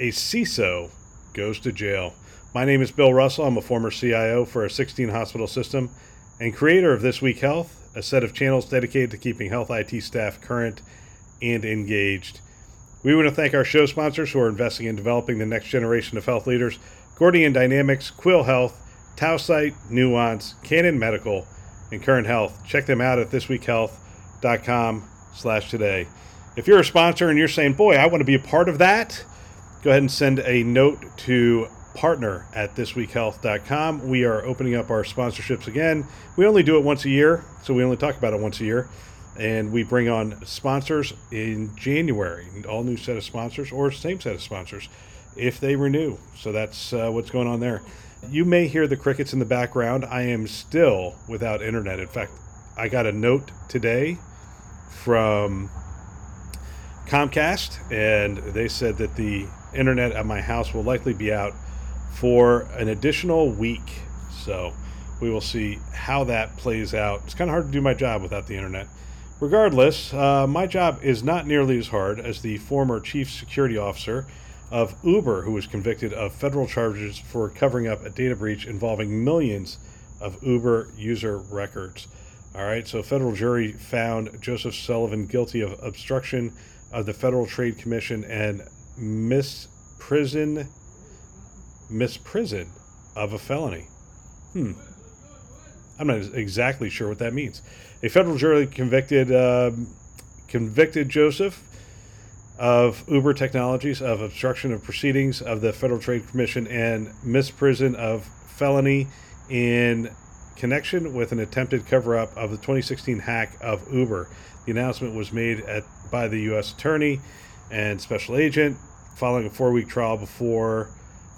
a CISO goes to jail. My name is Bill Russell. I'm a former CIO for a 16 hospital system and creator of This Week Health, a set of channels dedicated to keeping health IT staff current and engaged. We want to thank our show sponsors who are investing in developing the next generation of health leaders Gordian Dynamics, Quil Health, Tausight, Nuance, Canon Medical, and Current Health. Check them out at thisweekhealth.com slash today. If you're a sponsor and you're saying, boy, I want to be a part of that, go ahead and send a note to partner at thisweekhealth.com. We are opening up our sponsorships again. We only do it once a year, so we only talk about it once a year. And we bring on sponsors in January, all new set of sponsors or same set of sponsors if they renew. So that's uh, what's going on there. You may hear the crickets in the background. I am still without internet. In fact, I got a note today from Comcast, and they said that the internet at my house will likely be out for an additional week. So we will see how that plays out. It's kind of hard to do my job without the internet. Regardless, uh, my job is not nearly as hard as the former chief security officer of Uber, who was convicted of federal charges for covering up a data breach involving millions of Uber user records. All right, so federal jury found Joseph Sullivan guilty of obstruction of the Federal Trade Commission and misprision misprision of a felony. Hmm. I'm not exactly sure what that means. A federal jury convicted uh, convicted Joseph of Uber Technologies of obstruction of proceedings of the Federal Trade Commission and misprision of felony in connection with an attempted cover up of the 2016 hack of Uber. The announcement was made at, by the U.S. Attorney and Special Agent following a four week trial before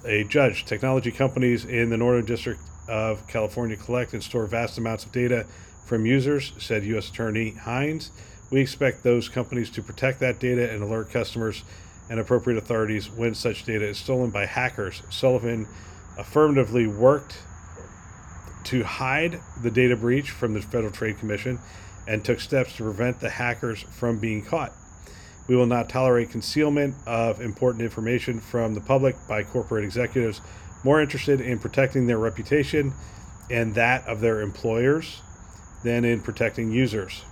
a judge. Technology companies in the Northern District of California collect and store vast amounts of data from users, said U.S. Attorney Hinds. We expect those companies to protect that data and alert customers and appropriate authorities when such data is stolen by hackers. Sullivan affirmatively worked to hide the data breach from the Federal Trade Commission and took steps to prevent the hackers from being caught. We will not tolerate concealment of important information from the public by corporate executives more interested in protecting their reputation and that of their employers than in protecting users.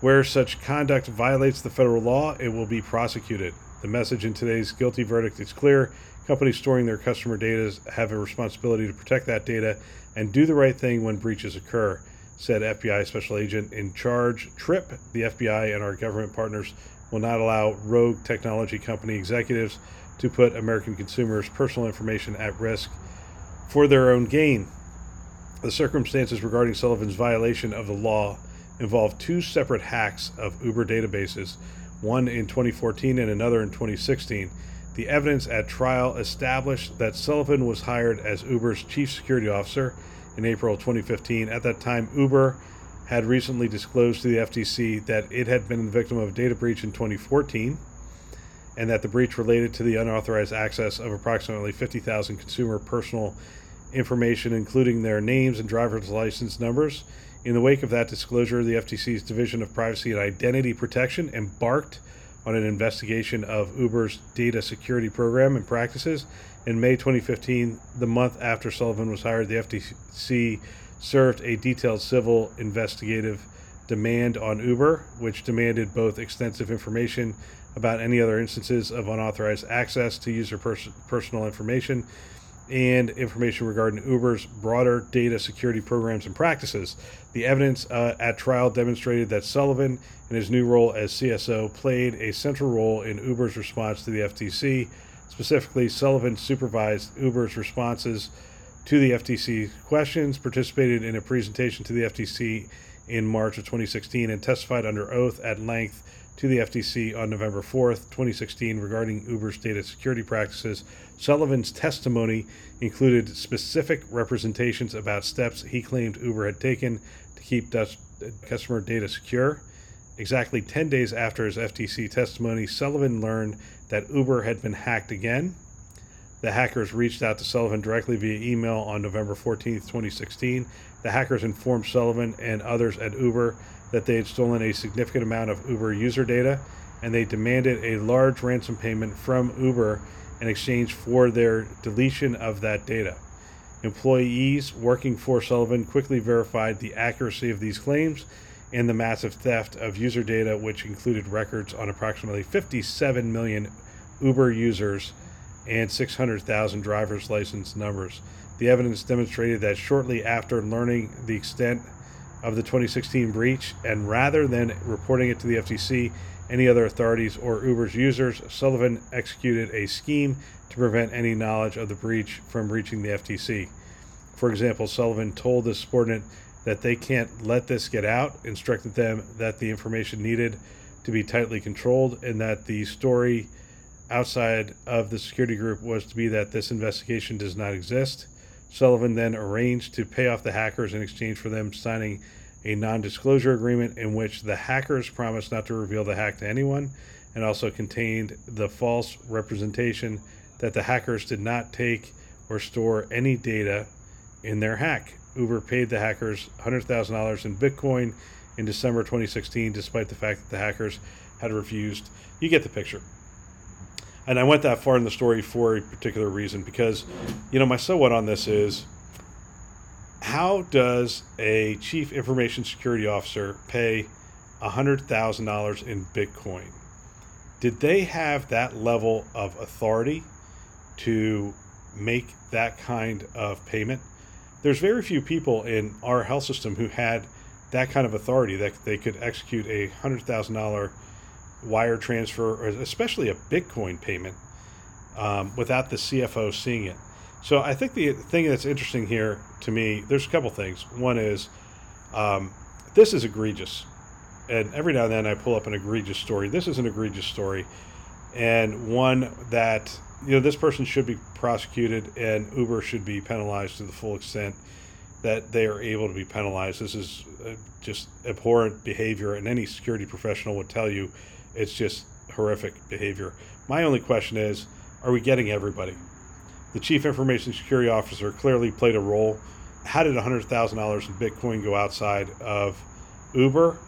Where such conduct violates the federal law, it will be prosecuted. The message in today's guilty verdict is clear. Companies storing their customer data have a responsibility to protect that data and do the right thing when breaches occur, said FBI Special Agent in charge Tripp. The FBI and our government partners will not allow rogue technology company executives to put American consumers' personal information at risk for their own gain. The circumstances regarding Sullivan's violation of the law involve two separate hacks of Uber databases, one in 2014 and another in 2016. The evidence at trial established that Sullivan was hired as Uber's chief security officer in April 2015. At that time, Uber had recently disclosed to the FTC that it had been the victim of a data breach in 2014 and that the breach related to the unauthorized access of approximately 50,000 consumer personal information, including their names and driver's license numbers. In the wake of that disclosure, the FTC's Division of Privacy and Identity Protection embarked on an investigation of Uber's data security program and practices. In May 2015, the month after Sullivan was hired, the FTC served a detailed civil investigative demand on Uber, which demanded both extensive information about any other instances of unauthorized access to user pers- personal information and information regarding Uber's broader data security programs and practices. The evidence uh, at trial demonstrated that Sullivan, in his new role as CSO, played a central role in Uber's response to the FTC. Specifically, Sullivan supervised Uber's responses to the FTC questions, participated in a presentation to the FTC in March of 2016, and testified under oath at length to the FTC on November 4th, 2016, regarding Uber's data security practices. Sullivan's testimony included specific representations about steps he claimed Uber had taken to keep uh, customer data secure. Exactly 10 days after his FTC testimony, Sullivan learned that Uber had been hacked again. The hackers reached out to Sullivan directly via email on November 14, 2016. The hackers informed Sullivan and others at Uber that they had stolen a significant amount of Uber user data and they demanded a large ransom payment from Uber in exchange for their deletion of that data. Employees working for Sullivan quickly verified the accuracy of these claims and the massive theft of user data, which included records on approximately 57 million Uber users and 600,000 driver's license numbers. The evidence demonstrated that shortly after learning the extent of the 2016 breach, and rather than reporting it to the FTC, any other authorities, or Uber's users, Sullivan executed a scheme to prevent any knowledge of the breach from reaching the FTC. For example, Sullivan told the subordinate that they can't let this get out, instructed them that the information needed to be tightly controlled, and that the story outside of the security group was to be that this investigation does not exist. Sullivan then arranged to pay off the hackers in exchange for them signing a non disclosure agreement in which the hackers promised not to reveal the hack to anyone and also contained the false representation that the hackers did not take or store any data in their hack. Uber paid the hackers $100,000 in Bitcoin in December 2016, despite the fact that the hackers had refused. You get the picture. And I went that far in the story for a particular reason because, you know, my so what on this is how does a chief information security officer pay $100,000 in Bitcoin? Did they have that level of authority to make that kind of payment? There's very few people in our health system who had that kind of authority that they could execute a $100,000 wire transfer, or especially a Bitcoin payment, um, without the CFO seeing it. So I think the thing that's interesting here to me, there's a couple things. One is um, this is egregious, and every now and then I pull up an egregious story. This is an egregious story, and one that you know this person should be prosecuted, and Uber should be penalized to the full extent that they are able to be penalized. This is uh, just abhorrent behavior, and any security professional would tell you it's just horrific behavior. My only question is are we getting everybody? The chief information security officer clearly played a role. How did $100,000 in Bitcoin go outside of Uber?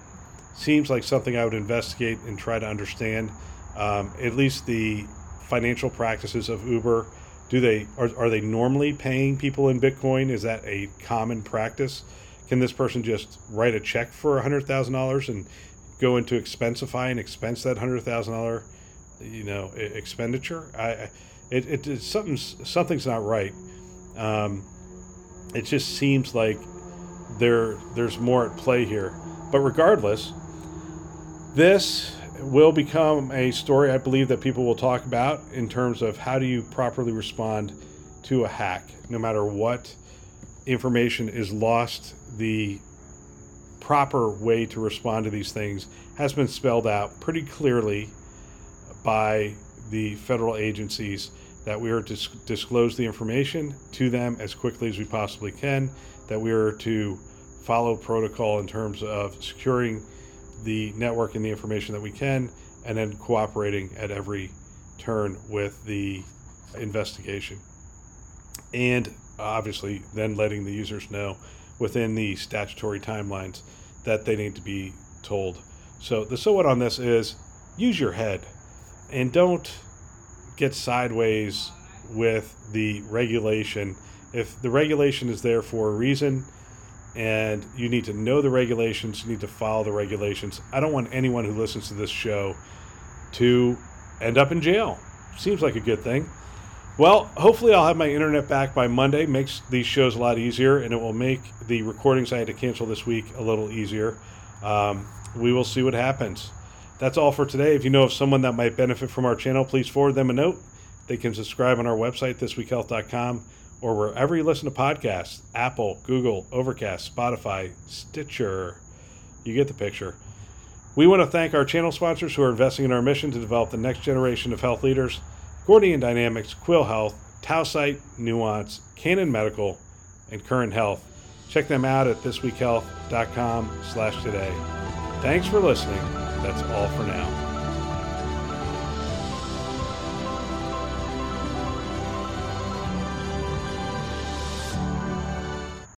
Seems like something I would investigate and try to understand. Um, at least the financial practices of Uber. Do they are, are they normally paying people in Bitcoin? Is that a common practice? Can this person just write a check for hundred thousand dollars and go into Expensify and expense that hundred thousand dollar, you know, expenditure. I, it, it, it something's something's not right. Um, it just seems like there there's more at play here. But regardless, this will become a story I believe that people will talk about in terms of how do you properly respond to a hack, no matter what information is lost. The proper way to respond to these things has been spelled out pretty clearly by the federal agencies that we are to disclose the information to them as quickly as we possibly can, that we are to follow protocol in terms of securing the network and the information that we can, and then cooperating at every turn with the investigation. And obviously, then letting the users know within the statutory timelines that they need to be told. So the so what on this is use your head and don't get sideways with the regulation. If the regulation is there for a reason and you need to know the regulations, you need to follow the regulations. I don't want anyone who listens to this show to end up in jail. Seems like a good thing. Well, hopefully I'll have my internet back by Monday. Makes these shows a lot easier, and it will make the recordings I had to cancel this week a little easier. Um, we will see what happens. That's all for today. If you know of someone that might benefit from our channel, please forward them a note. They can subscribe on our website, thisweekhealth.com, or wherever you listen to podcasts Apple, Google, Overcast, Spotify, Stitcher. You get the picture. We want to thank our channel sponsors who are investing in our mission to develop the next generation of health leaders Gordian Dynamics, Quil Health, Tausight, Nuance, Canon Medical, and Current Health. Check them out at thisweekhealth.com slash today. Thanks for listening. That's all for now.